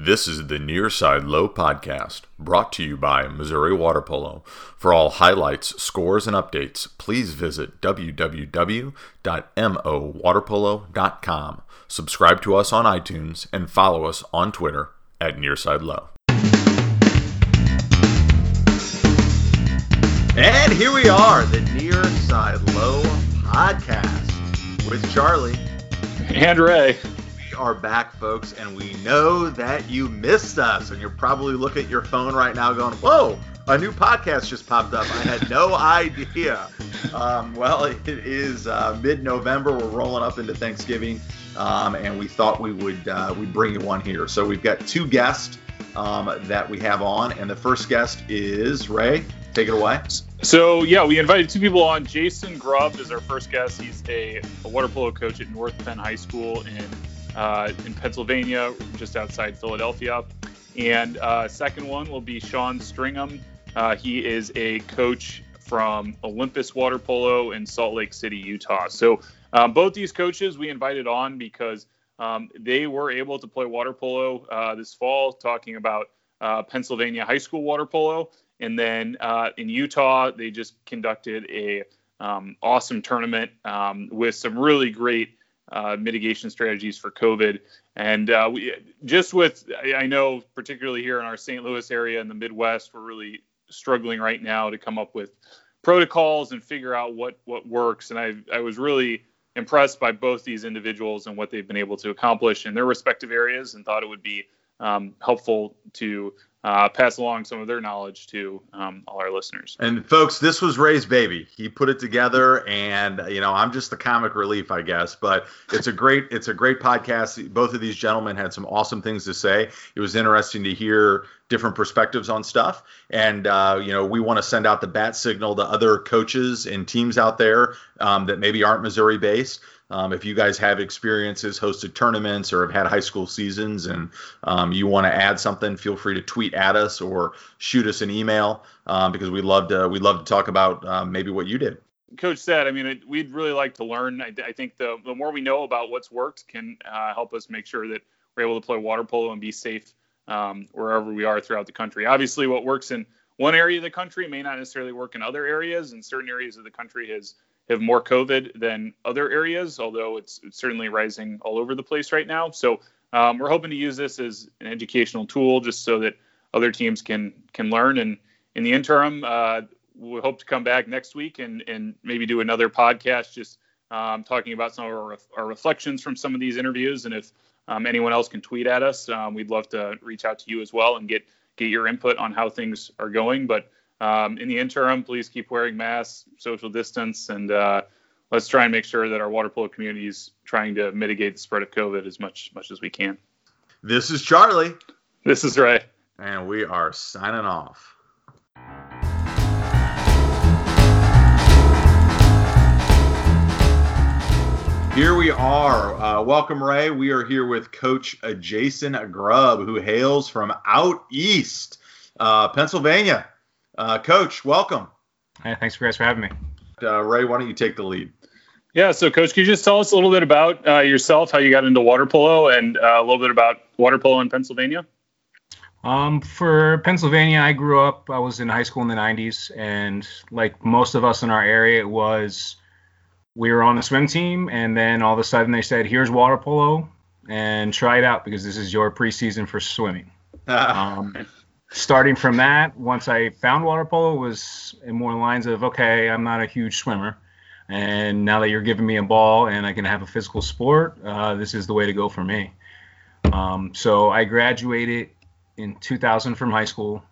This is the Nearside Low podcast, brought to you by Missouri Water Polo. For all highlights, scores, and updates, please visit www.mowaterpolo.com. Subscribe to us on iTunes and follow us on Twitter at Nearside Low. And here we are, the Nearside Low podcast with Charlie and Ray are back, folks, and we know that you missed us. And you're probably looking at your phone right now going, Whoa, a new podcast just popped up. I had no idea. Um, well, it is uh, mid November. We're rolling up into Thanksgiving, um, and we thought we would uh, we'd bring you one here. So we've got two guests um, that we have on, and the first guest is Ray. Take it away. So yeah, we invited two people on. Jason Grubb is our first guest. He's a, a water polo coach at North Penn High School in uh, in Pennsylvania, just outside Philadelphia. And uh, second one will be Shawn Stringham. Uh, he is a coach from Olympus Water Polo in Salt Lake City, Utah. So um, both these coaches we invited on because um, they were able to play water polo uh, this fall, talking about uh, Pennsylvania high school water polo. And then uh, in Utah, they just conducted a um, awesome tournament um, with some really great uh, mitigation strategies for COVID. And uh, we just with, I know, particularly here in our St. Louis area in the Midwest, we're really struggling right now to come up with protocols and figure out what what works. And I I was really impressed by both these individuals and what they've been able to accomplish in their respective areas, and thought it would be um, helpful to uh, pass along some of their knowledge to um, all our listeners. And folks, this was Ray's baby. He put it together, and you know, I'm just the comic relief, I guess. But it's a great, it's a great podcast. Both of these gentlemen had some awesome things to say. It was interesting to hear different perspectives on stuff. And uh, you know, we want to send out the bat signal to other coaches and teams out there um, that maybe aren't Missouri based. Um, if you guys have experiences, hosted tournaments, or have had high school seasons, and um, you want to add something, feel free to tweet at us or shoot us an email um, because we'd love to we'd love to talk about um, maybe what you did. Coach said, I mean, it, we'd really like to learn. I, I, think the, the more we know about what's worked can uh, help us make sure that we're able to play water polo and be safe um, wherever we are throughout the country. Obviously, what works in one area of the country may not necessarily work in other areas, and certain areas of the country has have more COVID than other areas, although it's, it's certainly rising all over the place right now. So um, we're hoping to use this as an educational tool, just so that other teams can can learn. And in the interim, uh, we hope to come back next week and and maybe do another podcast, just um, talking about some of our, our, reflections from some of these interviews. And if um, anyone else can tweet at us, um, we'd love to reach out to you as well and get get your input on how things are going. But um, in the interim, please keep wearing masks, social distance, and uh, let's try and make sure that our water polo community is trying to mitigate the spread of COVID as much much as we can. This is Charlie. This is Ray. And we are signing off. Here we are. Uh, welcome, Ray. We are here with Coach Jason Grubb, who hails from out east, uh, Pennsylvania. Uh, Coach, welcome. Hey, thanks for guys for having me. Uh, Ray, why don't you take the lead? Yeah, so Coach, can you just tell us a little bit about uh, yourself, how you got into water polo, and uh, a little bit about water polo in Pennsylvania? Um, for Pennsylvania, I grew up. I was in high school in the '90s, and like most of us in our area, it was we were on the swim team, and then all of a sudden they said, "Here's water polo, and try it out because this is your preseason for swimming." um, starting from that, once I found water polo, was in more lines of okay, I'm not a huge swimmer, and now that you're giving me a ball and I can have a physical sport, uh, this is the way to go for me. Um, so I graduated in 2000 from high school,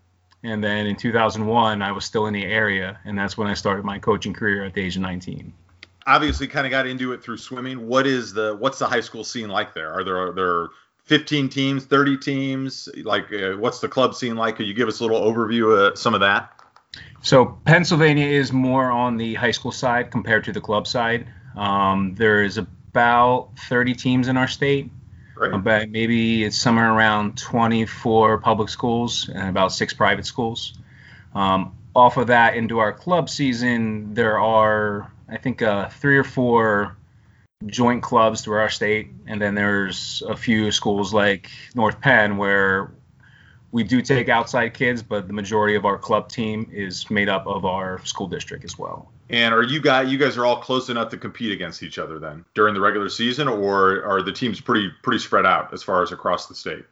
and then in 2001 I was still in the area, and that's when I started my coaching career at the age of 19 obviously kind of got into it through swimming. What is the what's the high school scene like there? Are there are there 15 teams, 30 teams? Like, uh, what's the club scene like? Could you give us a little overview of some of that? So, Pennsylvania is more on the high school side compared to the club side. Um, there is about 30 teams in our state. About maybe it's somewhere around 24 public schools and about six private schools. Um, off of that, into our club season, there are I think uh, three or four joint clubs through our state, and then there's a few schools like North Penn where we do take outside kids, but the majority of our club team is made up of our school district as well. And are you guys you guys are all close enough to compete against each other then during the regular season, or are the teams pretty pretty spread out as far as across the state?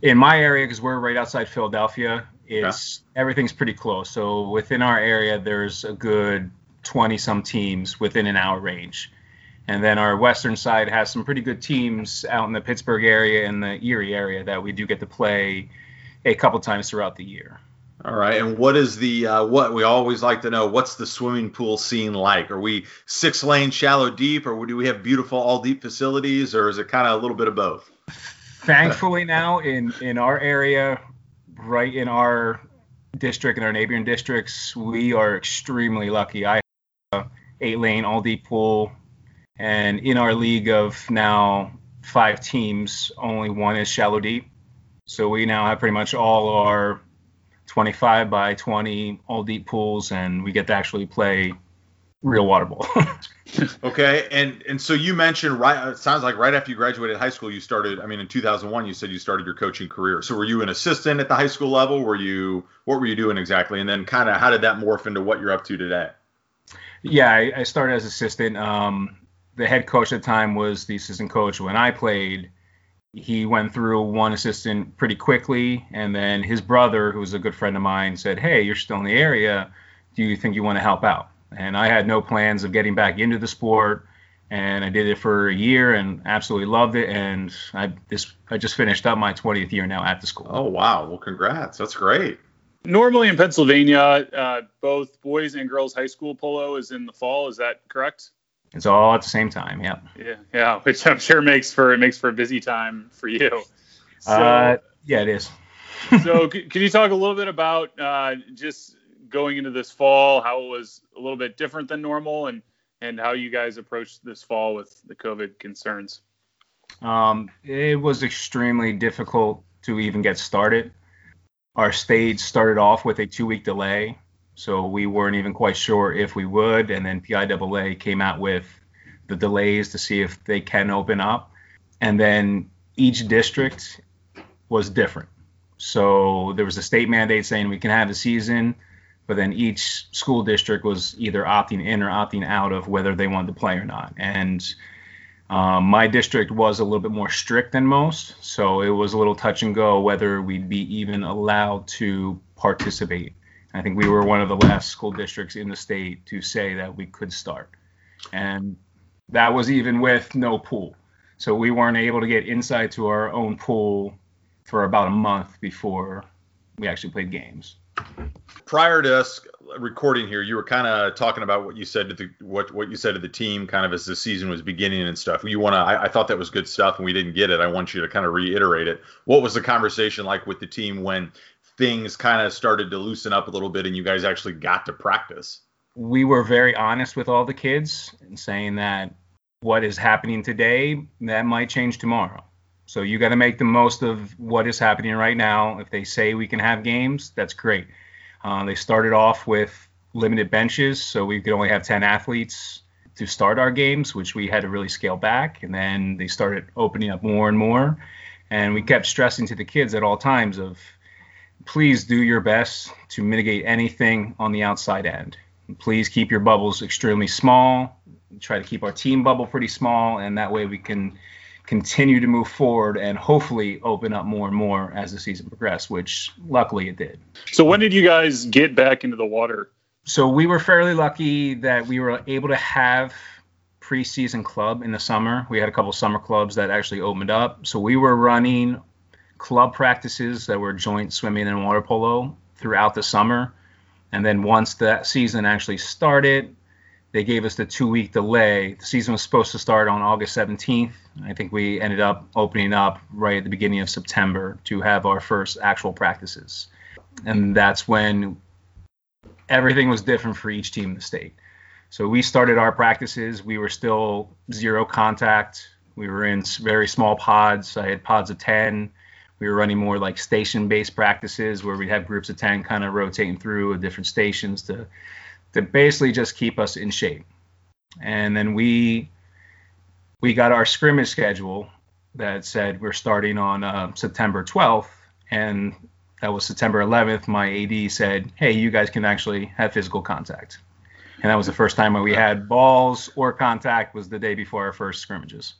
In my area, because we're right outside Philadelphia, it's yeah. everything's pretty close. So within our area, there's a good 20 some teams within an hour range. And then our western side has some pretty good teams out in the Pittsburgh area and the Erie area that we do get to play a couple times throughout the year. All right, and what is the uh, what we always like to know? What's the swimming pool scene like? Are we six lane shallow deep, or do we have beautiful all deep facilities, or is it kind of a little bit of both? Thankfully, now in in our area, right in our district and our neighboring districts, we are extremely lucky. I have eight lane all deep pool, and in our league of now five teams, only one is shallow deep. So we now have pretty much all our 25 by 20 all deep pools, and we get to actually play real water ball. okay, and and so you mentioned right. It sounds like right after you graduated high school, you started. I mean, in 2001, you said you started your coaching career. So were you an assistant at the high school level? Were you what were you doing exactly? And then kind of how did that morph into what you're up to today? Yeah, I, I started as assistant. Um, the head coach at the time was the assistant coach when I played. He went through one assistant pretty quickly, and then his brother, who was a good friend of mine, said, "Hey, you're still in the area. Do you think you want to help out?" And I had no plans of getting back into the sport, and I did it for a year and absolutely loved it. And I this I just finished up my 20th year now at the school. Oh wow! Well, congrats. That's great. Normally in Pennsylvania, uh, both boys and girls high school polo is in the fall. Is that correct? It's all at the same time. Yeah. Yeah, yeah, which I'm sure makes for it makes for a busy time for you. So, uh, yeah, it is. so, c- can you talk a little bit about uh, just going into this fall, how it was a little bit different than normal, and and how you guys approached this fall with the COVID concerns? Um, it was extremely difficult to even get started. Our stage started off with a two-week delay so we weren't even quite sure if we would. And then PIAA came out with the delays to see if they can open up. And then each district was different. So there was a state mandate saying we can have a season, but then each school district was either opting in or opting out of whether they wanted to play or not. And um, my district was a little bit more strict than most, so it was a little touch and go whether we'd be even allowed to participate. I think we were one of the last school districts in the state to say that we could start. And that was even with no pool. So we weren't able to get inside to our own pool for about a month before we actually played games. Prior to us recording here, you were kind of talking about what you said to the what what you said to the team, kind of as the season was beginning and stuff. You want to? I, I thought that was good stuff, and we didn't get it. I want you to kind of reiterate it. What was the conversation like with the team when things kind of started to loosen up a little bit and you guys actually got to practice? We were very honest with all the kids and saying that what is happening today, that might change tomorrow. So you got to make the most of what is happening right now. If they say we can have games, that's great. Uh, they started off with limited benches, so we could only have 10 athletes to start our games, which we had to really scale back. And then they started opening up more and more. And we kept stressing to the kids at all times of please do your best to mitigate anything on the outside end. Please keep your bubbles extremely small. Try to keep our team bubble pretty small, and that way we can continue to move forward and hopefully open up more and more as the season progressed, which luckily it did. So, when did you guys get back into the water? So, we were fairly lucky that we were able to have preseason club in the summer. We had a couple summer clubs that actually opened up. So, we were running club practices that were joint swimming and water polo throughout the summer. And then once that season actually started, they gave us the two week delay. The season was supposed to start on August 17th. I think we ended up opening up right at the beginning of September to have our first actual practices. And that's when everything was different for each team in the state. So we started our practices. We were still zero contact. We were in very small pods. I had pods of 10 we were running more like station based practices where we'd have groups of 10 kind of rotating through different stations to to basically just keep us in shape and then we we got our scrimmage schedule that said we're starting on uh, September 12th, and that was September 11th. My AD said, "Hey, you guys can actually have physical contact," and that was the first time we had balls or contact. Was the day before our first scrimmages,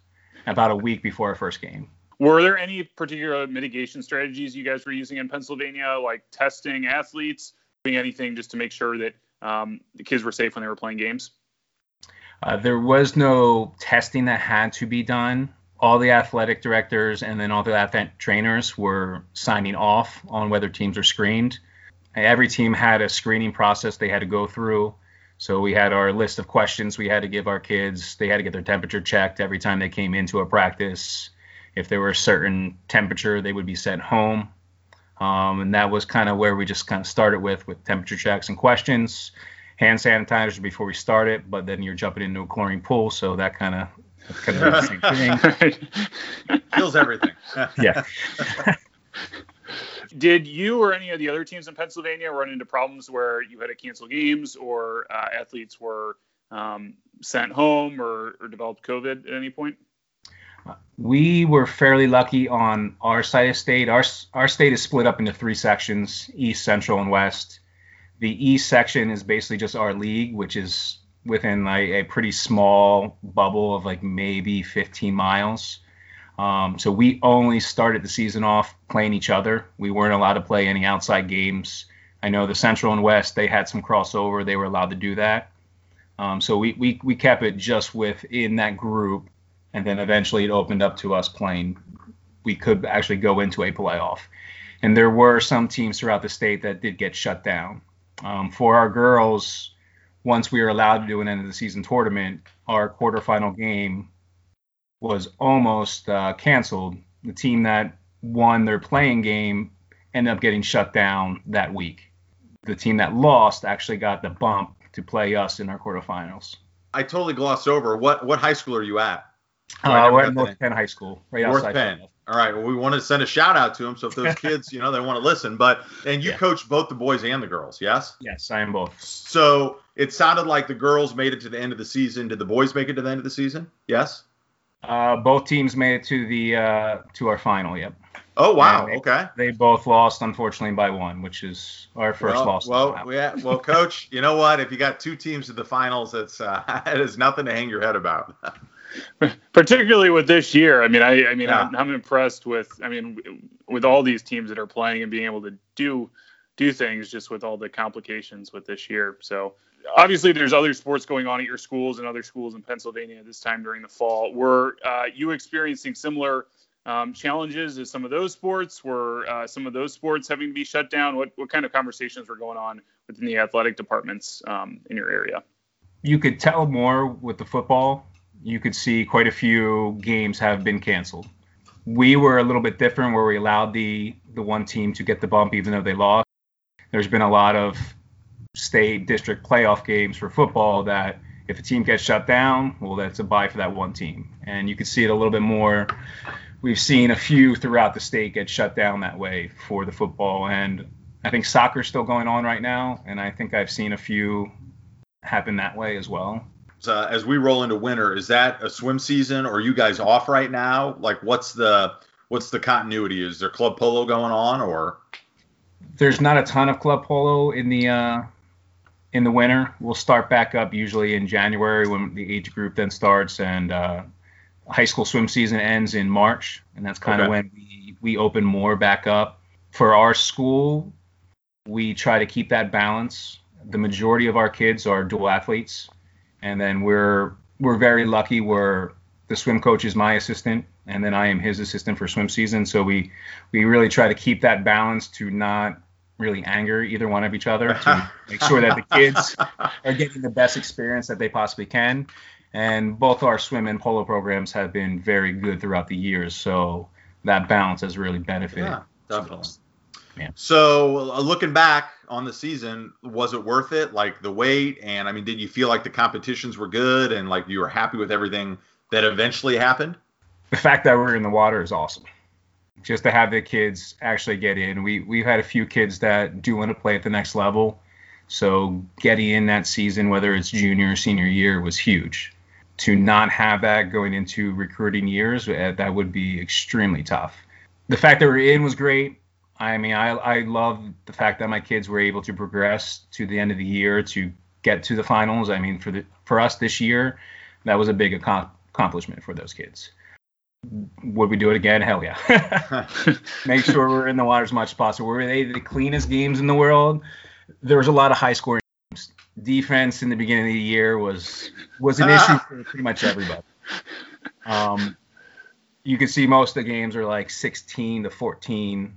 about a week before our first game. Were there any particular mitigation strategies you guys were using in Pennsylvania, like testing athletes, doing anything just to make sure that um, the kids were safe when they were playing games? Uh, there was no testing that had to be done. All the athletic directors and then all the athletic trainers were signing off on whether teams are screened. Every team had a screening process they had to go through. So we had our list of questions we had to give our kids. They had to get their temperature checked every time they came into a practice. If there were a certain temperature, they would be sent home. Um, and that was kind of where we just kind of started with with temperature checks and questions hand sanitizers before we started. but then you're jumping into a chlorine pool, so that kind of kind of the same thing. Kills everything. yeah. Did you or any of the other teams in Pennsylvania run into problems where you had to cancel games or uh, athletes were um, sent home or, or developed COVID at any point? We were fairly lucky on our side of state. Our our state is split up into three sections: East, Central, and West the East section is basically just our league, which is within like a pretty small bubble of like maybe 15 miles. Um, so we only started the season off playing each other. We weren't allowed to play any outside games. I know the Central and West they had some crossover. They were allowed to do that. Um, so we, we we kept it just within that group, and then eventually it opened up to us playing. We could actually go into a playoff, and there were some teams throughout the state that did get shut down. Um, for our girls, once we were allowed to do an end of the season tournament, our quarterfinal game was almost uh, canceled. The team that won their playing game ended up getting shut down that week. The team that lost actually got the bump to play us in our quarterfinals. I totally glossed over. What what high school are you at? Uh, we're at North Penn High School, right North outside. Penn. All right. Well, we want to send a shout out to them. So if those kids, you know, they want to listen, but and you yeah. coach both the boys and the girls, yes? Yes, I am both. So it sounded like the girls made it to the end of the season. Did the boys make it to the end of the season? Yes. Uh, both teams made it to the uh, to our final. Yep. Oh wow! They, okay. They both lost, unfortunately, by one, which is our first well, loss. Well, yeah. Well, coach, you know what? If you got two teams to the finals, it's uh, it is nothing to hang your head about. particularly with this year. I mean, I, I mean, yeah. I'm, I'm, impressed with, I mean, with all these teams that are playing and being able to do do things just with all the complications with this year. So obviously, there's other sports going on at your schools and other schools in Pennsylvania this time during the fall. Were uh, you experiencing similar um, challenges as some of those sports? Were uh, some of those sports having to be shut down? What what kind of conversations were going on within the athletic departments um, in your area? You could tell more with the football you could see quite a few games have been canceled. We were a little bit different where we allowed the the one team to get the bump even though they lost. There's been a lot of state district playoff games for football that if a team gets shut down, well that's a bye for that one team. And you can see it a little bit more. We've seen a few throughout the state get shut down that way for the football and I think soccer's still going on right now and I think I've seen a few happen that way as well uh, as we roll into winter, is that a swim season or are you guys off right now? Like, what's the what's the continuity? Is there club polo going on or? There's not a ton of club polo in the uh, in the winter. We'll start back up usually in January when the age group then starts, and uh, high school swim season ends in March, and that's kind of okay. when we we open more back up. For our school, we try to keep that balance. The majority of our kids are dual athletes, and then we're we're very lucky. We're the swim coach is my assistant, and then I am his assistant for swim season. So we we really try to keep that balance to not really anger either one of each other to make sure that the kids are getting the best experience that they possibly can. And both our swim and polo programs have been very good throughout the years. So that balance has really benefited. Yeah, definitely. Yeah. So uh, looking back on the season, was it worth it? Like the wait, and I mean, did you feel like the competitions were good and like you were happy with everything that eventually happened? The fact that we're in the water is awesome. Just to have the kids actually get in. We we've had a few kids that do want to play at the next level. So getting in that season, whether it's junior or senior year, was huge. to not have that going into recruiting years, uh, that would be extremely tough. The fact that we're in was great. I mean, I, I love the fact that my kids were able to progress to the end of the year to get to the finals. I mean, for the for us this year, that was a big accomplishment for those kids. Would we do it again? Hell yeah. Make sure we're in the water as much as possible. Were they the cleanest games in the world? There was a lot of high scoring games. Defense in the beginning of the year was was an issue for pretty much everybody. Um, you can see most of the games are like 16 to 14.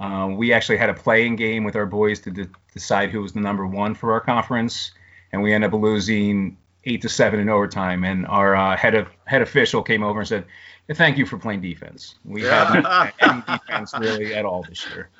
Um, we actually had a playing game with our boys to de- decide who was the number one for our conference, and we ended up losing eight to seven in overtime. And our uh, head of head official came over and said, "Thank you for playing defense. We haven't had any defense really at all this year.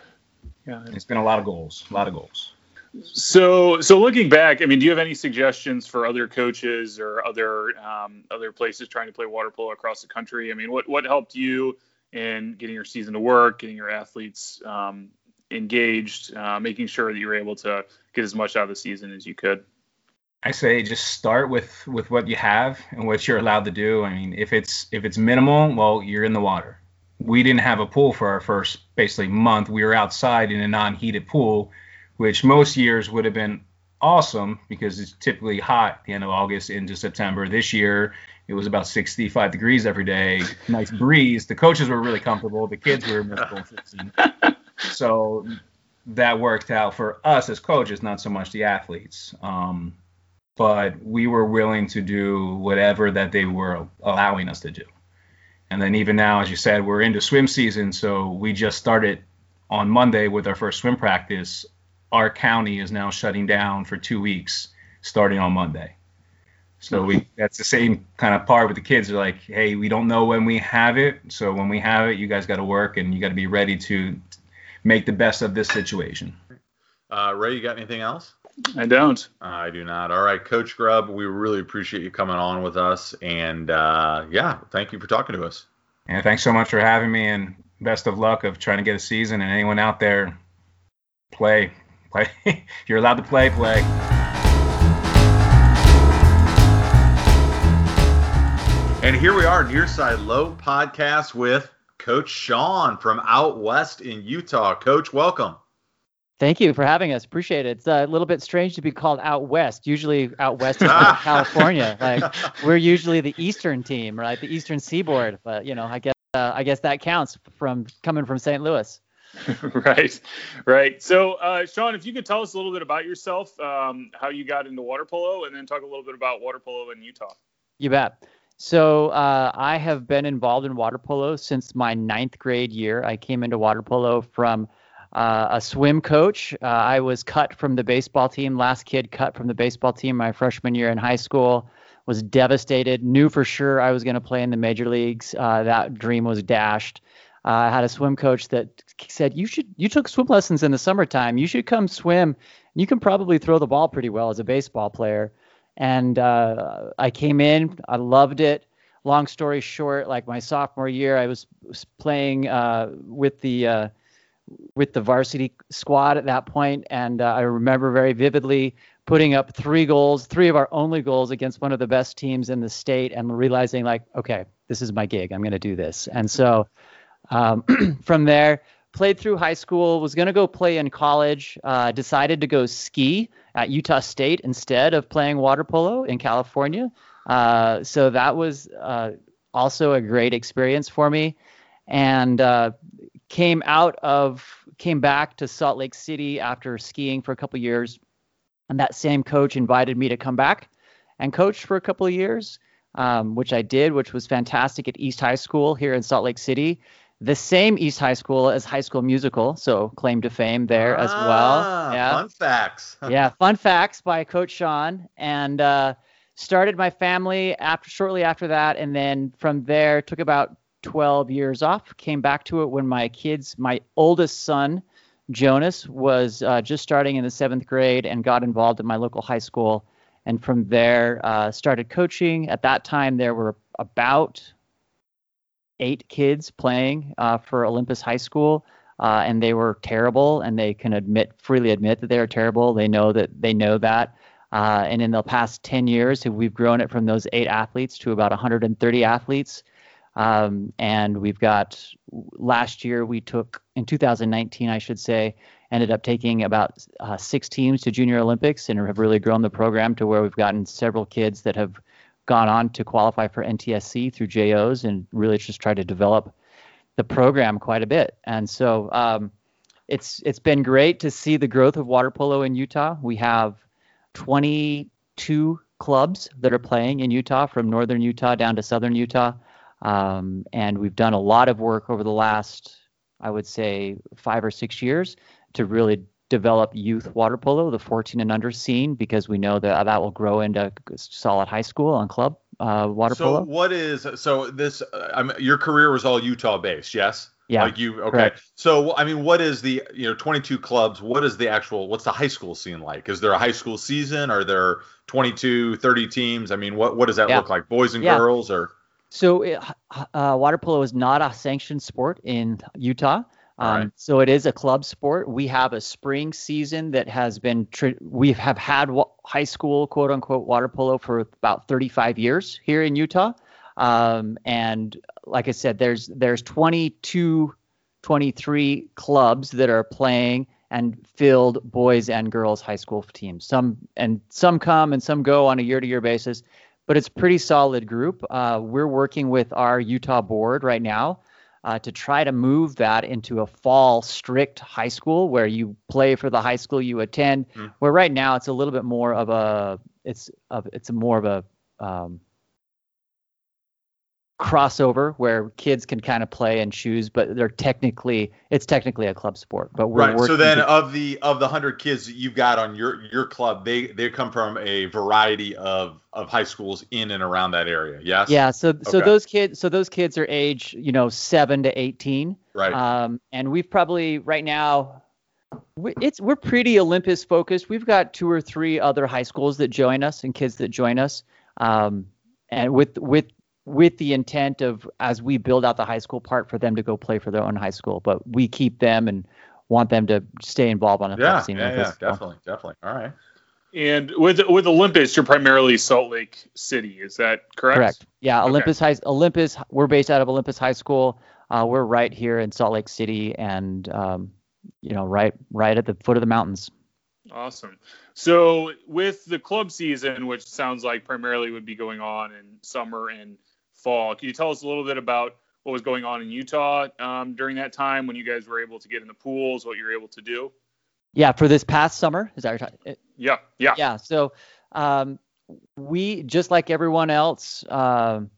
Yeah, it's been a lot of goals, a lot of goals." So, so looking back, I mean, do you have any suggestions for other coaches or other um, other places trying to play water polo across the country? I mean, what what helped you in getting your season to work, getting your athletes um, engaged, uh, making sure that you were able to get as much out of the season as you could? I say just start with with what you have and what you're allowed to do. I mean, if it's if it's minimal, well, you're in the water. We didn't have a pool for our first basically month. We were outside in a non-heated pool which most years would have been awesome because it's typically hot the end of August into September. This year, it was about 65 degrees every day, nice breeze. The coaches were really comfortable. The kids were miserable. so that worked out for us as coaches, not so much the athletes. Um, but we were willing to do whatever that they were allowing us to do. And then even now, as you said, we're into swim season, so we just started on Monday with our first swim practice our county is now shutting down for two weeks starting on Monday. So we that's the same kind of part with the kids. They're like, hey, we don't know when we have it. So when we have it, you guys got to work and you got to be ready to make the best of this situation. Uh, Ray, you got anything else? I don't. I do not. All right, Coach Grubb, we really appreciate you coming on with us, and uh, yeah, thank you for talking to us. And thanks so much for having me, and best of luck of trying to get a season. And anyone out there, play, Play. You're allowed to play. Play. And here we are, Nearside Low podcast with Coach Shawn from out west in Utah. Coach, welcome. Thank you for having us. Appreciate it. It's a little bit strange to be called out west. Usually out west is California. Like we're usually the eastern team, right? The eastern seaboard. But you know, I guess uh, I guess that counts from coming from St. Louis. right, right. So, uh, Shawn, if you could tell us a little bit about yourself, um, how you got into water polo, and then talk a little bit about water polo in Utah. You bet. So, uh, I have been involved in water polo since my ninth grade year. I came into water polo from uh, a swim coach. Uh, I was cut from the baseball team, last kid cut from the baseball team my freshman year in high school. Was devastated. Knew for sure I was going to play in the major leagues. Uh, that dream was dashed. Uh, I had a swim coach that said, "You should. You took swim lessons in the summertime. You should come swim. You can probably throw the ball pretty well as a baseball player." And uh, I came in. I loved it. Long story short, like my sophomore year, I was, was playing uh, with the uh, with the varsity squad at that point, and uh, I remember very vividly putting up three goals, three of our only goals against one of the best teams in the state, and realizing like, okay, this is my gig. I'm going to do this. And so um, from there, played through high school, was going to go play in college, uh, decided to go ski at Utah State instead of playing water polo in California. Uh, so that was uh, also a great experience for me. And uh, came out of, came back to Salt Lake City after skiing for a couple years. And that same coach invited me to come back and coach for a couple of years, um, which I did, which was fantastic at East High School here in Salt Lake City the same East High School as High School Musical, so claim to fame there ah, as well. Yeah, fun facts. yeah, fun facts by Coach Shawn, and uh, started my family after shortly after that, and then from there took about 12 years off. Came back to it when my kids, my oldest son, Jonas, was uh, just starting in the seventh grade and got involved in my local high school, and from there uh, started coaching. At that time, there were about eight kids playing uh, for Olympus High School, uh, and they were terrible, and they can admit freely admit that they are terrible. They know that they know that. Uh, and in the past 10 years, we've grown it from those eight athletes to about 130 athletes. Um, and we've got last year we took in 2019, I should say, ended up taking about uh, six teams to Junior Olympics and have really grown the program to where we've gotten several kids that have gone on to qualify for NTSC through JOs and really just tried to develop the program quite a bit. And so um, it's it's been great to see the growth of water polo in Utah. We have 22 clubs that are playing in Utah from northern Utah down to southern Utah. Um, and we've done a lot of work over the last, I would say, five or six years to really develop youth water polo, the 14 and under scene, because we know that that will grow into solid high school and club uh, water so polo. So what is so this? Uh, your career was all Utah based, yes? Yeah. Like you okay. Correct. So I mean, what is the you know 22 clubs? What is the actual? What's the high school scene like? Is there a high school season? Are there 22, 30 teams? I mean, what what does that Yeah. look like? Boys and Yeah. girls or? So it, uh, water polo is not a sanctioned sport in Utah. Um, right. So it is a club sport. We have a spring season that has been tr- we have had high school quote unquote water polo for about 35 years here in Utah. Um, and like I said, there's there's 22, 23 clubs that are playing and filled boys and girls high school teams. Some and some come and some go on a year-to-year basis but it's pretty solid group. Uh, we're working with our Utah board right now uh, to try to move that into a fall strict high school where you play for the high school you attend. Hmm. Where right now it's a little bit more of a it's a, it's a more of a um, crossover where kids can kind of play and choose, but they're technically it's technically a club sport. But we're Right. So then, to- of the of the hundred kids that you've got on your your club, they they come from a variety of of high schools in and around that area. Yes. yeah, so so Okay. those kids so those kids are age you know seven to eighteen. Right. Um, and we've probably right now, it's we're pretty Olympus focused. We've got two or three other high schools that join us and kids that join us, um, and with with with the intent of as we build out the high school part for them to go play for their own high school, but we keep them and want them to stay involved on a yeah. scene Yeah. with Yeah. us. Definitely. Definitely. All right. And with with Olympus, you're primarily Salt Lake City. Is that correct? Correct. Yeah, Okay. Olympus High Olympus. We're based out of Olympus High School. Uh, we're right here in Salt Lake City, and um, you know, right right at the foot of the mountains. Awesome. So with the club season, which sounds like primarily would be going on in summer and fall, can you tell us a little bit about what was going on in Utah um, during that time when you guys were able to get in the pools, what you were able to do? Yeah, for this past summer, is that what you're? Yeah. Yeah. yeah so um, we just like everyone else um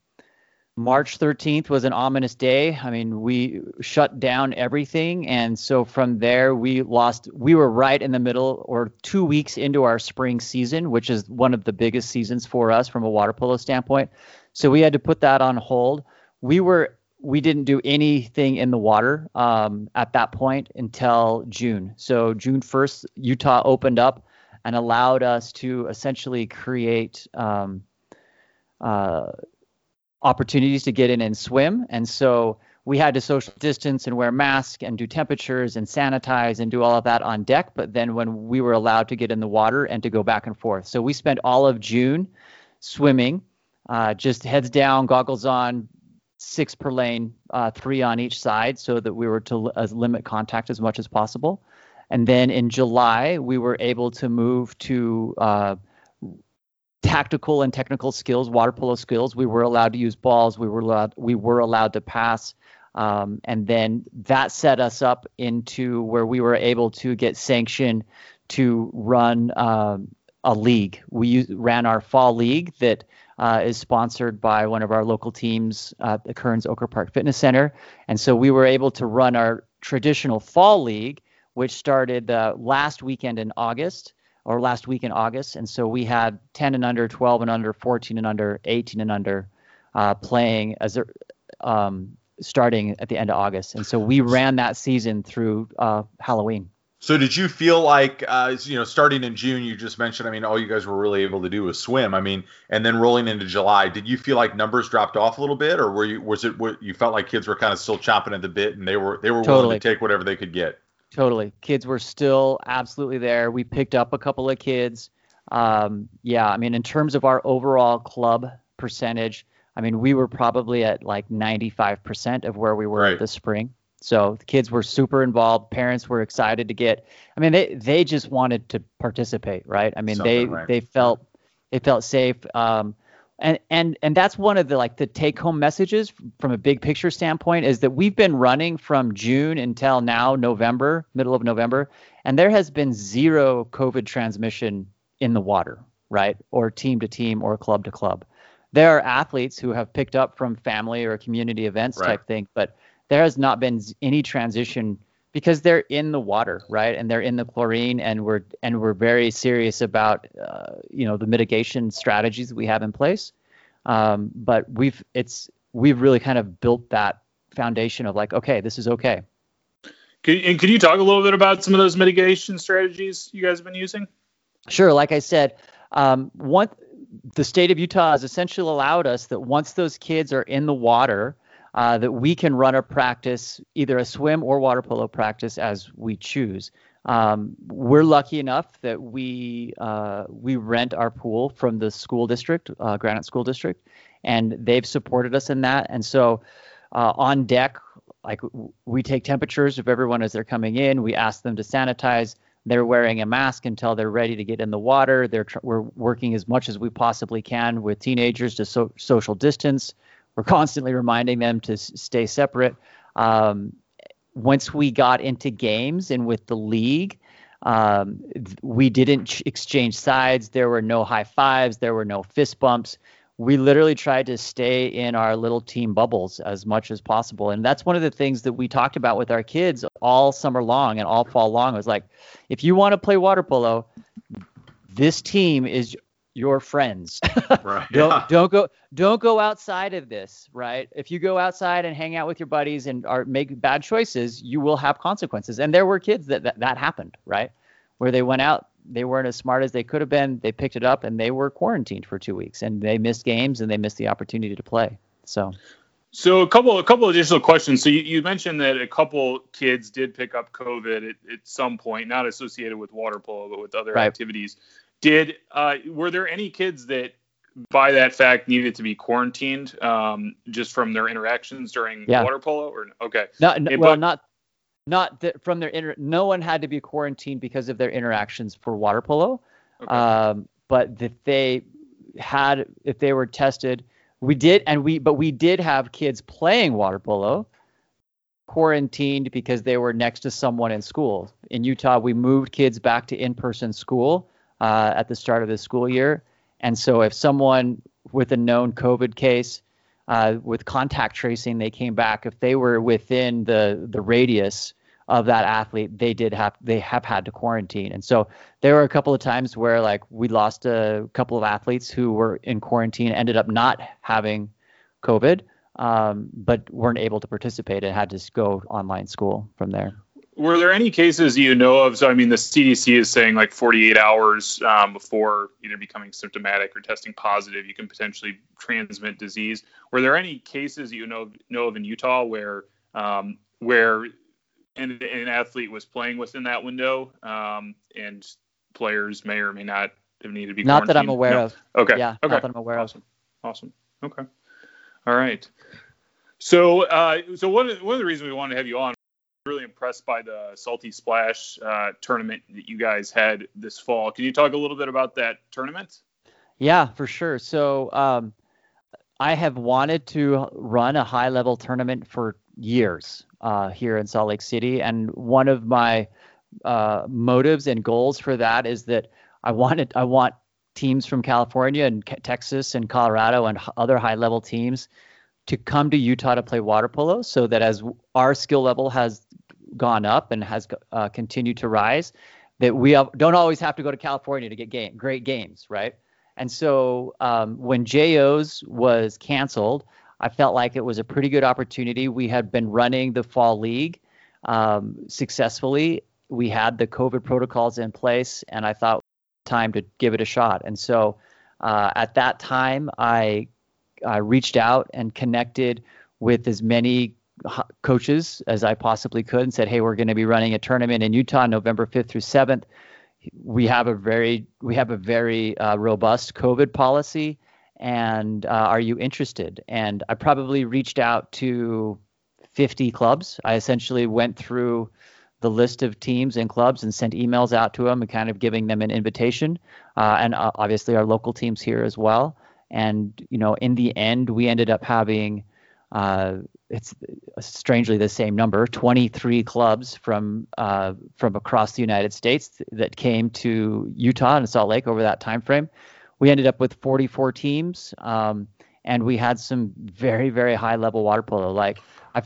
march 13th was an ominous day i mean we shut down everything and so from there we lost we were right in the middle or two weeks into our spring season which is one of the biggest seasons for us from a water polo standpoint so we had to put that on hold we were we didn't do anything in the water um, at that point until june so june 1st utah opened up and allowed us to essentially create um, uh, opportunities to get in and swim. And so we had to social distance and wear masks and do temperatures and sanitize and do all of that on deck. But then when we were allowed to get in the water and to go back and forth, so we spent all of June swimming, uh, just heads down, goggles on, six per lane, uh, three on each side, so that we were to uh, limit contact as much as possible. And then in July, we were able to move to uh, tactical and technical skills, water polo skills. We were allowed to use balls. We were allowed. We were allowed to pass. Um, and then that set us up into where we were able to get sanctioned to run um, a league. We ran our fall league that uh, is sponsored by one of our local teams, uh, the Kearns Oquirrh Park Fitness Center. And so we were able to run our traditional fall league, which started the last weekend in August or last week in August. And so we had 10 and under, 12 and under, 14 and under, 18 and under uh, playing as a, um, starting at the end of August. And so we ran that season through uh, Halloween. So did you feel like, uh, you know, starting in June, you just mentioned, I mean, all you guys were really able to do was swim. I mean, and then rolling into July, did you feel like numbers dropped off a little bit, or were you, was it, what you felt like kids were kind of still chomping at the bit and they were, they were willing to take whatever they could get? Totally. Kids were still absolutely there. We picked up a couple of kids. um, yeah, I mean, in terms of our overall club percentage, I mean, we were probably at like 95% of where we were Right. this spring. So the kids were super involved. Parents were excited to get. I mean, they they just wanted to participate, right? I mean, they right. they felt they felt safe. Um, and and and that's one of the like the take home messages from a big picture standpoint is that we've been running from June until now November, middle of November, and there has been zero COVID transmission in the water, right? Or team to team or club to club. There are athletes who have picked up from family or community events Right. type thing, but there has not been any transition because they're in the water, right? And they're in the chlorine, and we're and we're very serious about uh, you know the mitigation strategies that we have in place. Um, but we've it's we've really kind of built that foundation of like, okay, this is okay. Can, and can you talk a little bit about some of those mitigation strategies you guys have been using? Sure. Like I said, um, one, the state of Utah has essentially allowed us that once those kids are in the water, uh, that we can run a practice, either a swim or water polo practice, as we choose. Um, we're lucky enough that we uh, we rent our pool from the school district, uh, Granite School District, and they've supported us in that. And so, uh, on deck, like we take temperatures of everyone as they're coming in. We ask them to sanitize. They're wearing a mask until they're ready to get in the water. Tr- we're working as much as we possibly can with teenagers to so- social distance. We're constantly reminding them to stay separate. Um, once we got into games and with the league, um, we didn't ch- exchange sides. There were no high fives. There were no fist bumps. We literally tried to stay in our little team bubbles as much as possible. And that's one of the things that we talked about with our kids all summer long and all fall long. Was like, if you want to play water polo, this team is your friends. Right. don't Yeah. don't go don't go outside of this right if you go outside and hang out with your buddies and are make bad choices you will have consequences and there were kids that that, that happened right where they went out they weren't as smart as they could have been they picked it up and they were quarantined for two weeks and they missed games and they missed the opportunity to play so So a couple a couple additional questions. So you, you mentioned that a couple kids did pick up COVID at, at some point, not associated with water polo, but with other Right. activities. Did uh, were there any kids that by that fact needed to be quarantined um, just from their interactions during Yeah. water polo? Or okay, not n- Yeah, well but- not not that from their inter no one had to be quarantined because of their interactions for water polo okay. um, but that they had if they were tested we did and we but we did have kids playing water polo quarantined because they were next to someone in school in utah we moved kids back to in-person school uh, at the start of the school year. And so if someone with a known covid case uh, with contact tracing they came back if they were within the the radius of that athlete they did have they have had to quarantine. And so there were a couple of times where like we lost a couple of athletes who were in quarantine ended up not having covid um, but weren't able to participate and had to go online school from there Were there any cases you know of? So, I mean, the CDC is saying like 48 hours um, before either becoming symptomatic or testing positive, you can potentially transmit disease. Were there any cases you know know of in Utah where um, where an, an athlete was playing within that window um, and players may or may not have needed to be not that i'm aware No. of Okay. yeah Okay. not that i'm aware of Awesome. Awesome. Okay. All right. So, uh, so one of, one of the reasons we wanted to have you on, really impressed by the Salty Splash uh, tournament that you guys had this fall. Can you talk a little bit about that tournament? Yeah, for sure. So um, I have wanted to run a high level tournament for years uh, here in Salt Lake City. And one of my uh, motives and goals for that is that I wanted I want teams from California and Texas and Colorado and other high level teams to come to Utah to play water polo so that as our skill level has gone up and has uh, continued to rise, that we have, don't always have to go to California to get game, great games, right? And so um, when JO's was canceled, I felt like it was a pretty good opportunity. We had been running the fall league um, successfully. We had the COVID protocols in place, and I thought time to give it a shot. And so uh, at that time, I I reached out and connected with as many coaches as I possibly could and said, "Hey, we're going to be running a tournament in Utah, November 5th through 7th. we have a very we have a very uh, robust COVID policy, and uh, are you interested? And I probably reached out to 50 clubs. I essentially went through the list of teams and clubs and sent emails out to them and kind of giving them an invitation, uh, and uh, obviously our local teams here as well. And you know, in the end, we ended up having uh, it's strangely the same number 23 clubs from uh, from across the united states that came to utah and salt lake over that time frame we ended up with 44 teams um, and we had some very very high level water polo like i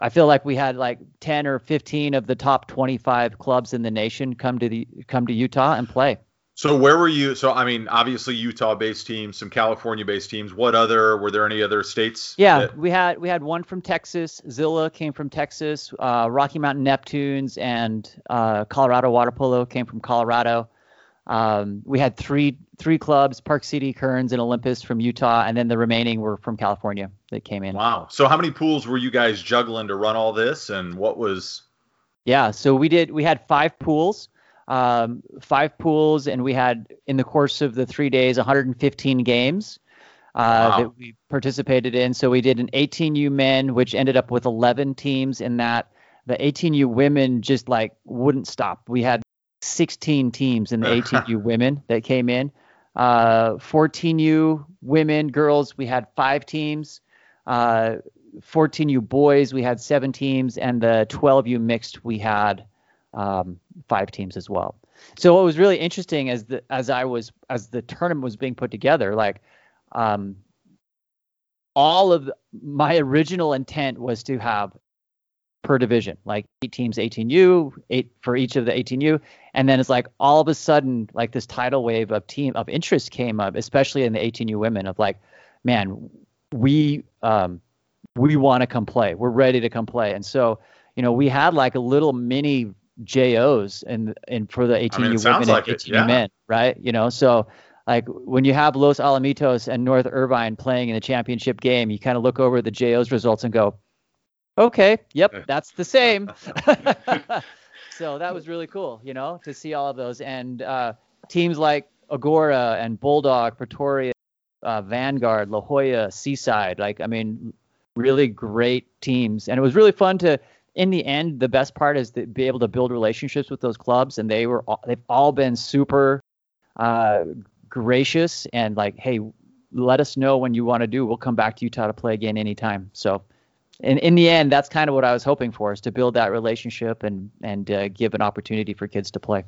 I feel like we had like 10 or 15 of the top 25 clubs in the nation come to the come to Utah and play. So where were you? So I mean, obviously Utah-based teams, some California-based teams. What other? Were there any other states? Yeah, that... we had we had one from Texas. Zilla came from Texas. Uh, Rocky Mountain Neptunes and uh, Colorado Water Polo came from Colorado. Um, we had three three clubs: Park City, Kearns, and Olympus from Utah, and then the remaining were from California that came in. Wow. So how many pools were you guys juggling to run all this, and what was? Yeah, so we did. We had five pools um, five pools, and we had in the course of the three days 115 games uh, wow. that we participated in. So we did an 18U men, which ended up with 11 teams in that. The 18U women just like wouldn't stop. We had 16 teams in the 18U women that came in. Uh, 14U women, girls, we had five teams. Uh, 14U boys, we had seven teams, and the 12U mixed, we had um, five teams as well. So what was really interesting as the as I was as the tournament was being put together, like um, all of the, my original intent was to have per division, like eight teams, 18U, eight for each of the 18U, and then it's like all of a sudden, like this tidal wave of team of interest came up, especially in the 18U women, of like, man, we um, we want to come play, we're ready to come play, and so you know we had like a little mini JOs and and for the 18 I mean, women like and 18 yeah. men, right? You know, so like when you have Los Alamitos and North Irvine playing in the championship game, you kind of look over the JOs results and go, okay, yep, that's the same. so that was really cool, you know, to see all of those and uh, teams like Agoura and Bulldog, Pretoria, uh, Vanguard, La Jolla, Seaside, like I mean, really great teams, and it was really fun to in the end, the best part is to be able to build relationships with those clubs, and they were all, they've all been super uh, gracious and like, hey, let us know when you want to do. We'll come back to Utah to play again anytime. So, in in the end, that's kind of what I was hoping for is to build that relationship and and uh, give an opportunity for kids to play.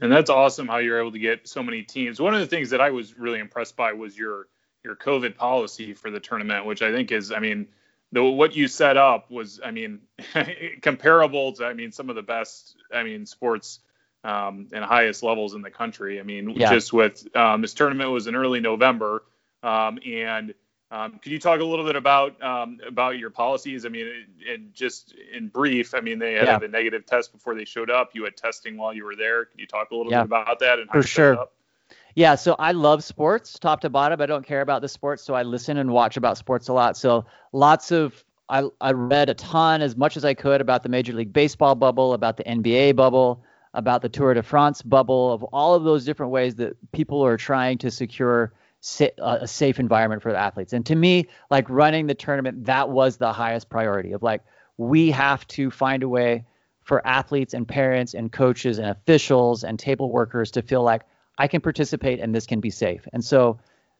And that's awesome how you're able to get so many teams. One of the things that I was really impressed by was your your COVID policy for the tournament, which I think is, I mean, the what you set up was, I mean, comparable to, I mean, some of the best, I mean, sports um, and highest levels in the country. I mean, yeah. just with um, this tournament was in early November, um, and um, could you talk a little bit about um, about your policies? I mean, and just in brief, I mean, they had yeah. a negative test before they showed up. You had testing while you were there. Could you talk a little yeah. bit about that and how For sure. Yeah, so I love sports top to bottom. I don't care about the sports, so I listen and watch about sports a lot. So lots of I, I read a ton as much as I could about the Major League Baseball bubble, about the NBA bubble, about the Tour de France bubble, of all of those different ways that people are trying to secure uh, a safe environment for the athletes. And to me, like running the tournament, that was the highest priority of like we have to find a way for athletes and parents and coaches and officials and table workers to feel like I can participate and this can be safe. And so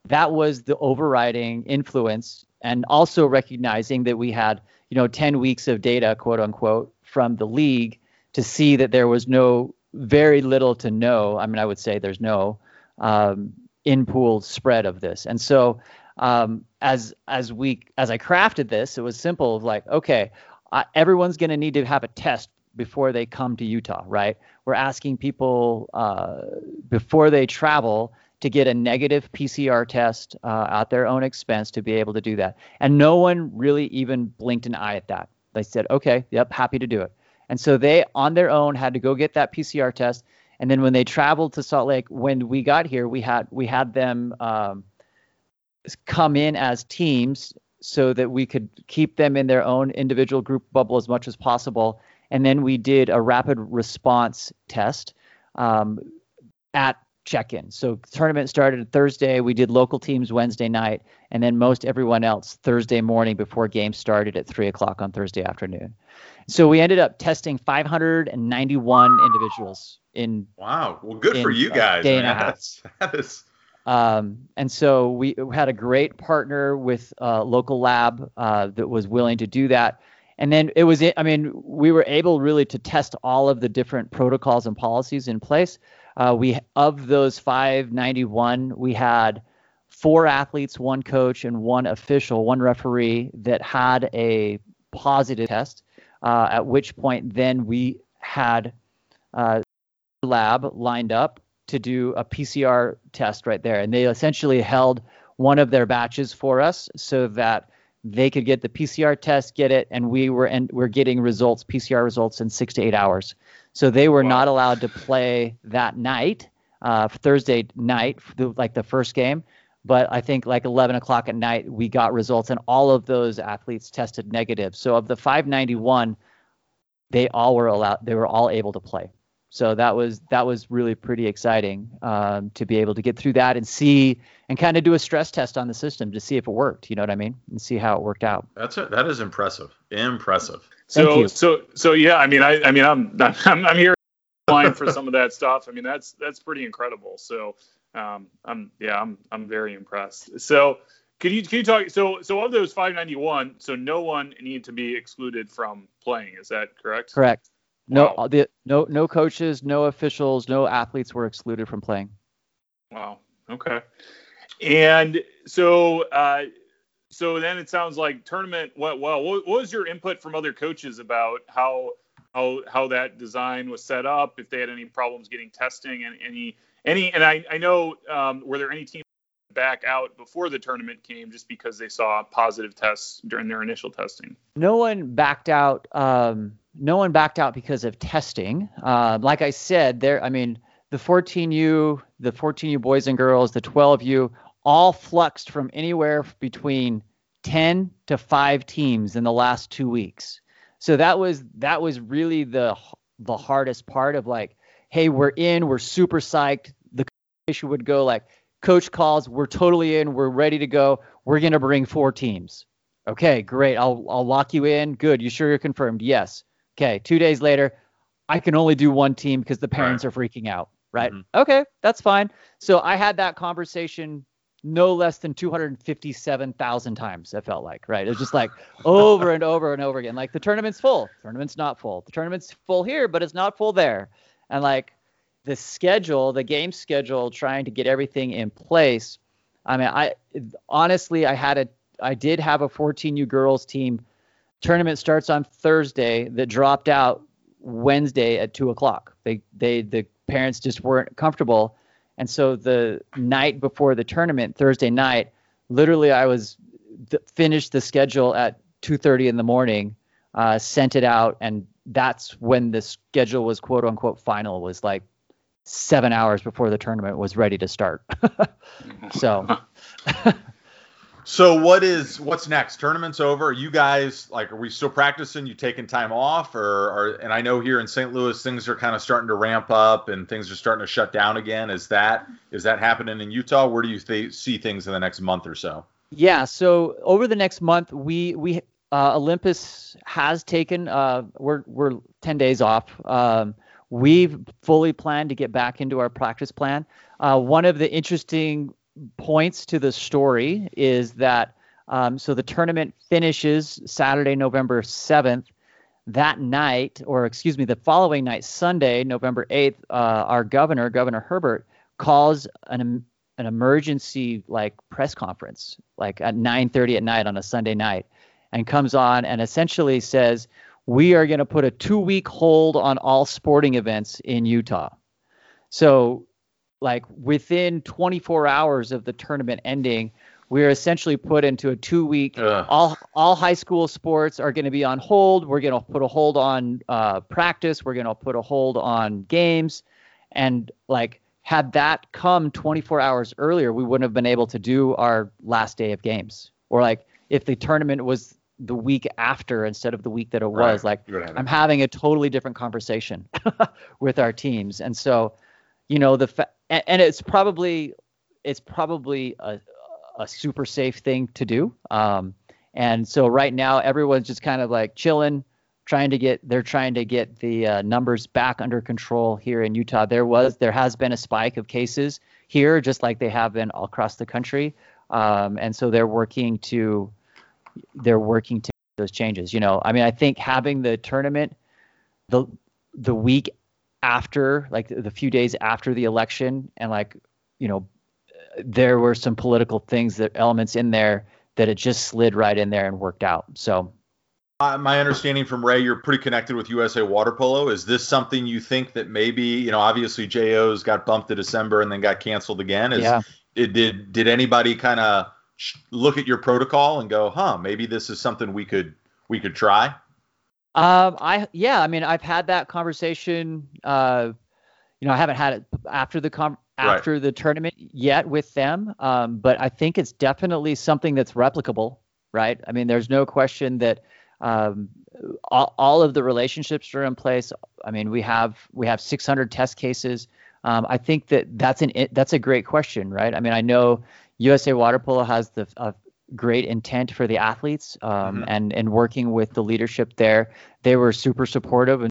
that was the overriding influence and also recognizing that we had, you know, 10 weeks of data, quote unquote, from the league to see that there was no very little to no, I mean, I would say there's no um, in pool spread of this. And so um, as as we as I crafted this, it was simple of like, okay, uh, everyone's going to need to have a test before they come to Utah, right? We're asking people uh, before they travel to get a negative PCR test uh, at their own expense to be able to do that. And no one really even blinked an eye at that. They said, okay, yep, happy to do it. And so they, on their own, had to go get that PCR test. And then when they traveled to Salt Lake, when we got here, we had we had them um, come in as teams so that we could keep them in their own individual group bubble as much as possible and then we did a rapid response test. Um, at check-in. So tournament started Thursday. We did local teams Wednesday night, and then most everyone else Thursday morning before games started at three o'clock on Thursday afternoon. So we ended up testing 591 individuals in. Wow. Well, good in for you guys. day and a half. That's, that is. Um, and so we had a great partner with a local lab uh, that was willing to do that. And then it was, I mean, we were able really to test all of the different protocols and policies in place. Uh, we of those 591, we had four athletes, one coach, and one official, one referee that had a positive test. Uh, at which point, then we had uh, lab lined up to do a PCR test right there, and they essentially held one of their batches for us so that they could get the PCR test, get it, and we were and we're getting results, PCR results in six to eight hours. So they were Wow. not allowed to play that night, uh, Thursday night, like the first game. But I think like 11 o'clock at night, we got results, and all of those athletes tested negative. So of the 591, they all were allowed. They were all able to play. So that was that was really pretty exciting um, to be able to get through that and see and kind of do a stress test on the system to see if it worked. You know what I mean? And see how it worked out. That's it. That is impressive. Impressive. So you. so so yeah, I mean I I mean I'm I'm, I'm here line for some of that stuff. I mean that's that's pretty incredible. So um I'm yeah I'm I'm very impressed. So can you can you talk so so of those 591 so no one needed to be excluded from playing is that correct? Correct. No, Wow. the, no, no coaches, no officials, no athletes were excluded from playing. Wow. Okay. And so, uh, so then it sounds like tournament went well. What, what was your input from other coaches about how how how that design was set up? If they had any problems getting testing and any any and I I know um, were there any teams back out before the tournament came just because they saw positive tests during their initial testing? No one backed out. Um, no one backed out because of testing. Uh, like I said, there. I mean, the 14U, the 14U boys and girls, the 12U, all fluxed from anywhere between 10 to five teams in the last two weeks. So that was that was really the the hardest part of like, hey, we're in, we're super psyched. The issue would go like, coach calls, we're totally in, we're ready to go. We're gonna bring four teams. Okay, great. I'll I'll lock you in. Good. You sure you're confirmed? Yes. Okay. Two days later, I can only do one team because the parents are freaking out. Right. Mhm. Okay, that's fine. So I had that conversation no less than 257,000 times. It felt like right. It was just like over and over and over again. Like the tournament's full. the Tournament's not full. The tournament's full here, but it's not full there. And like the schedule, the game schedule, trying to get everything in place. I mean, I honestly, I had a, I did have a 14U girls team. Tournament starts on Thursday. That dropped out Wednesday at two o'clock. They, they, the parents just weren't comfortable, and so the night before the tournament, Thursday night, literally, I was th- finished the schedule at 2:30 in the morning, uh, sent it out, and that's when the schedule was quote unquote final. Was like seven hours before the tournament was ready to start. so So what is what's next? Tournament's over. Are you guys like are we still practicing? You taking time off or and I know here in St. Louis things are kind of starting to ramp up and things are starting to shut down again. Is that is that happening in Utah? Where do you th- see things in the next month or so? Yeah. So over the next month, we we uh, Olympus has taken uh, we're we're ten days off. Um, we've fully planned to get back into our practice plan. Uh, one of the interesting points to the story is that um, so the tournament finishes Saturday, November seventh. That night, or excuse me, the following night, Sunday, November eighth, uh, our governor, Governor Herbert, calls an an emergency like press conference like at 9:30 at night on a Sunday night and comes on and essentially says we are going to put a 2-week hold on all sporting events in Utah. So like within 24 hours of the tournament ending we're essentially put into a 2-week all all high school sports are going to be on hold. We're going to put a hold on uh, practice. We're going to put a hold on games, and like had that come 24 hours earlier, we wouldn't have been able to do our last day of games. Or like if the tournament was the week after instead of the week that it was, Right. like I'm having a totally different conversation with our teams. And so, you know the fa- and, it's probably it's probably a, a super safe thing to do. Um, and so right now everyone's just kind of like chilling, trying to get they're trying to get the uh, numbers back under control here in Utah. There was there has been a spike of cases here, just like they have been all across the country, um, and so they're working to they're working to those changes. You know, I mean, I think having the tournament the the week after, like the few days after the election, and like you know, there were some political things that elements in there that it just slid right in there and worked out. So uh, my understanding from Ray, you're pretty connected with USA Water Polo. Is this something you think that maybe you know? Obviously, JO's got bumped to December and then got canceled again. Is, yeah. It, did did anybody kind of look at your protocol and go, huh? Maybe this is something we could we could try. Um, I yeah, I mean, I've had that conversation. Uh, you know, I haven't had it after the com- after right. the tournament yet with them, um, but I think it's definitely something that's replicable, right? I mean, there's no question that um, all, all, of the relationships are in place. I mean, we have we have 600 test cases. Um, I think that that's an that's a great question, right? I mean, I know USA Water Polo has the uh, great intent for the athletes, um, mm-hmm. and and working with the leadership there, they were super supportive. And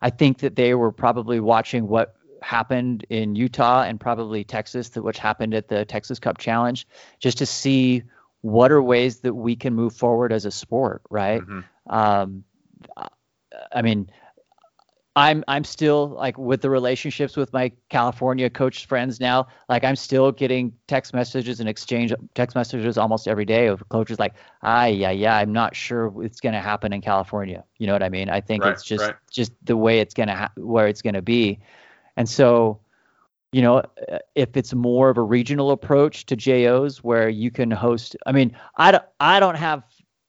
I think that they were probably watching what happened in Utah and probably Texas, which happened at the Texas Cup Challenge, just to see what are ways that we can move forward as a sport, right? Mm-hmm. Um, I mean, I'm I'm still like with the relationships with my California coach friends now. Like I'm still getting text messages and exchange text messages almost every day of coaches like, ah, yeah, yeah, I'm not sure it's going to happen in California. You know what I mean? I think right, it's just right. just the way it's going to ha- where it's going to be, and so you know, if it's more of a regional approach to JOs where you can host, I mean, I don't, I don't have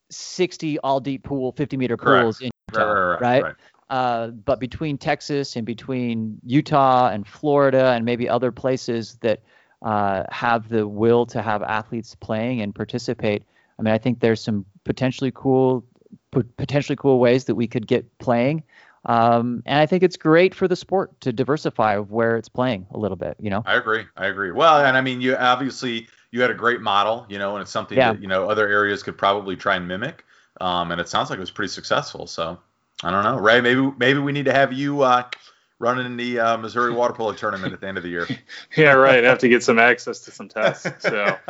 60 all deep pool, 50 meter pools Correct. in Utah, right? right, right. Uh, but between Texas and between Utah and Florida and maybe other places that uh, have the will to have athletes playing and participate, I mean, I think there's some potentially cool, potentially cool ways that we could get playing. Um, and I think it's great for the sport to diversify where it's playing a little bit. You know. I agree. I agree. Well, and I mean, you obviously you had a great model, you know, and it's something yeah. that you know other areas could probably try and mimic. Um, and it sounds like it was pretty successful. So I don't know, Ray. Maybe maybe we need to have you uh, running in the uh, Missouri water polo tournament at the end of the year. yeah, right. I have to get some access to some tests. So.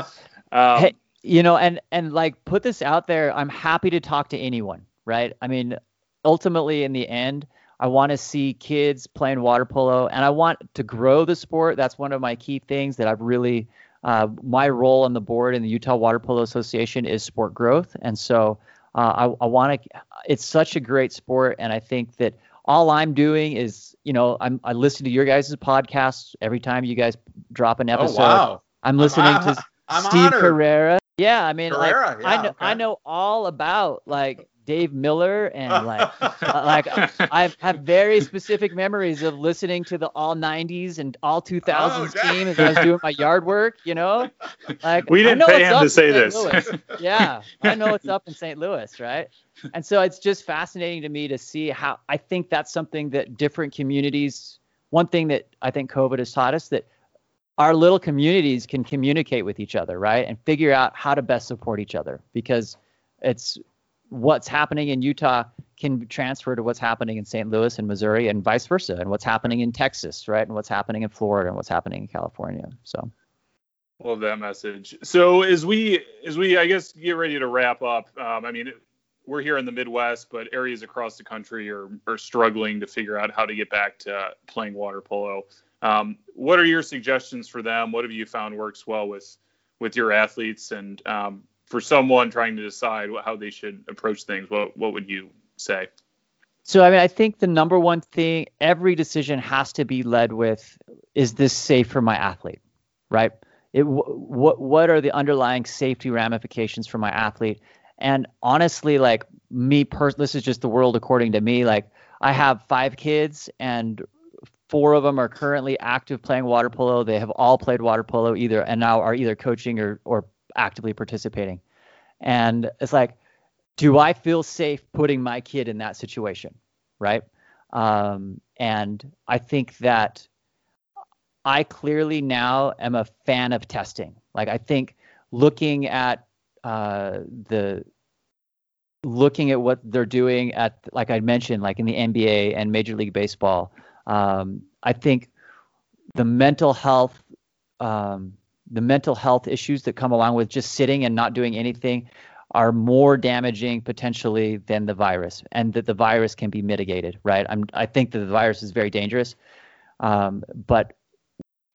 Um, hey, you know, and and like put this out there. I'm happy to talk to anyone. Right. I mean, ultimately in the end, I want to see kids playing water polo and I want to grow the sport. That's one of my key things that I've really, uh, my role on the board in the Utah Water Polo Association is sport growth. And so uh, I, I want to, it's such a great sport. And I think that all I'm doing is, you know, I'm, I listen to your guys' podcasts every time you guys drop an oh, episode. Oh, wow. I'm listening I'm, to I'm Steve honored. Carrera. Yeah, I mean, Carrera, like, yeah, I know, okay. I know all about like Dave Miller and like uh, like I have very specific memories of listening to the all 90s and all 2000s oh, team as I was doing my yard work, you know? Like We didn't pay him to say this. yeah, I know what's up in St. Louis, right? And so it's just fascinating to me to see how I think that's something that different communities one thing that I think COVID has taught us that our little communities can communicate with each other, right? And figure out how to best support each other because it's what's happening in Utah can transfer to what's happening in St. Louis and Missouri and vice versa, and what's happening in Texas, right? And what's happening in Florida and what's happening in California. So love that message. So as we as we I guess get ready to wrap up, um, I mean we're here in the Midwest, but areas across the country are are struggling to figure out how to get back to playing water polo. Um, what are your suggestions for them? What have you found works well with with your athletes and um, for someone trying to decide how they should approach things, what what would you say? So I mean, I think the number one thing every decision has to be led with is this safe for my athlete, right? It what what are the underlying safety ramifications for my athlete? And honestly, like me, per- this is just the world according to me. Like I have five kids, and four of them are currently active playing water polo. They have all played water polo either, and now are either coaching or or actively participating. And it's like, do I feel safe putting my kid in that situation? Right. Um, and I think that I clearly now am a fan of testing. Like I think looking at uh, the looking at what they're doing at like I mentioned, like in the NBA and Major League Baseball, um, I think the mental health um, the mental health issues that come along with just sitting and not doing anything are more damaging potentially than the virus, and that the virus can be mitigated. Right? I'm, I think that the virus is very dangerous, um, but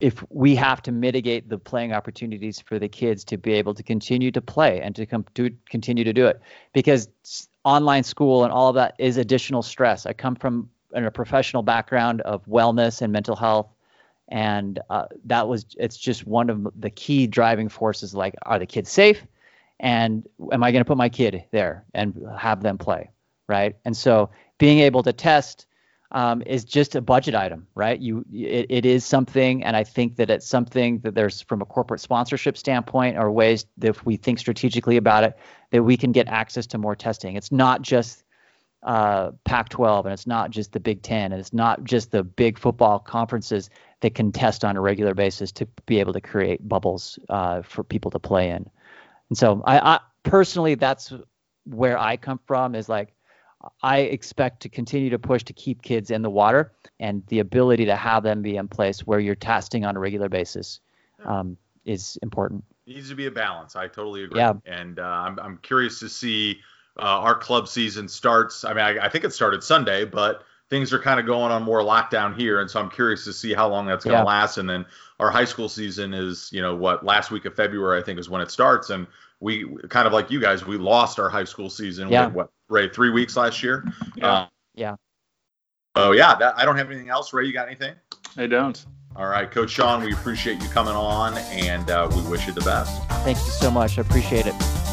if we have to mitigate the playing opportunities for the kids to be able to continue to play and to, come to continue to do it, because online school and all of that is additional stress. I come from a professional background of wellness and mental health and uh, that was it's just one of the key driving forces like are the kids safe? And am i going to put my kid there and have them play right? And so being able to test um, is just a budget item right? You it, it is something and i think that it's something that there's from a corporate sponsorship standpoint or ways that if we think strategically about it that we can get access to more testing. It's not just uh, Pac 12 and it's not just the Big Ten and it's not just the big football conferences that can test on a regular basis to be able to create bubbles uh, for people to play in. And so I, I personally, that's where I come from is like, I expect to continue to push to keep kids in the water and the ability to have them be in place where you're testing on a regular basis um, is important. It needs to be a balance. I totally agree. Yeah. And uh, I'm, I'm curious to see uh, our club season starts. I mean, I, I, think it started Sunday, but things are kind of going on more lockdown here, and so I'm curious to see how long that's going to yeah. last. And then our high school season is, you know, what last week of February I think is when it starts, and we kind of like you guys, we lost our high school season. Yeah. With, what Ray three weeks last year. Yeah. Uh, yeah. Oh yeah, that, I don't have anything else. Ray, you got anything? I don't. All right, Coach Shawn, we appreciate you coming on, and uh, we wish you the best. Thank you so much. I appreciate it.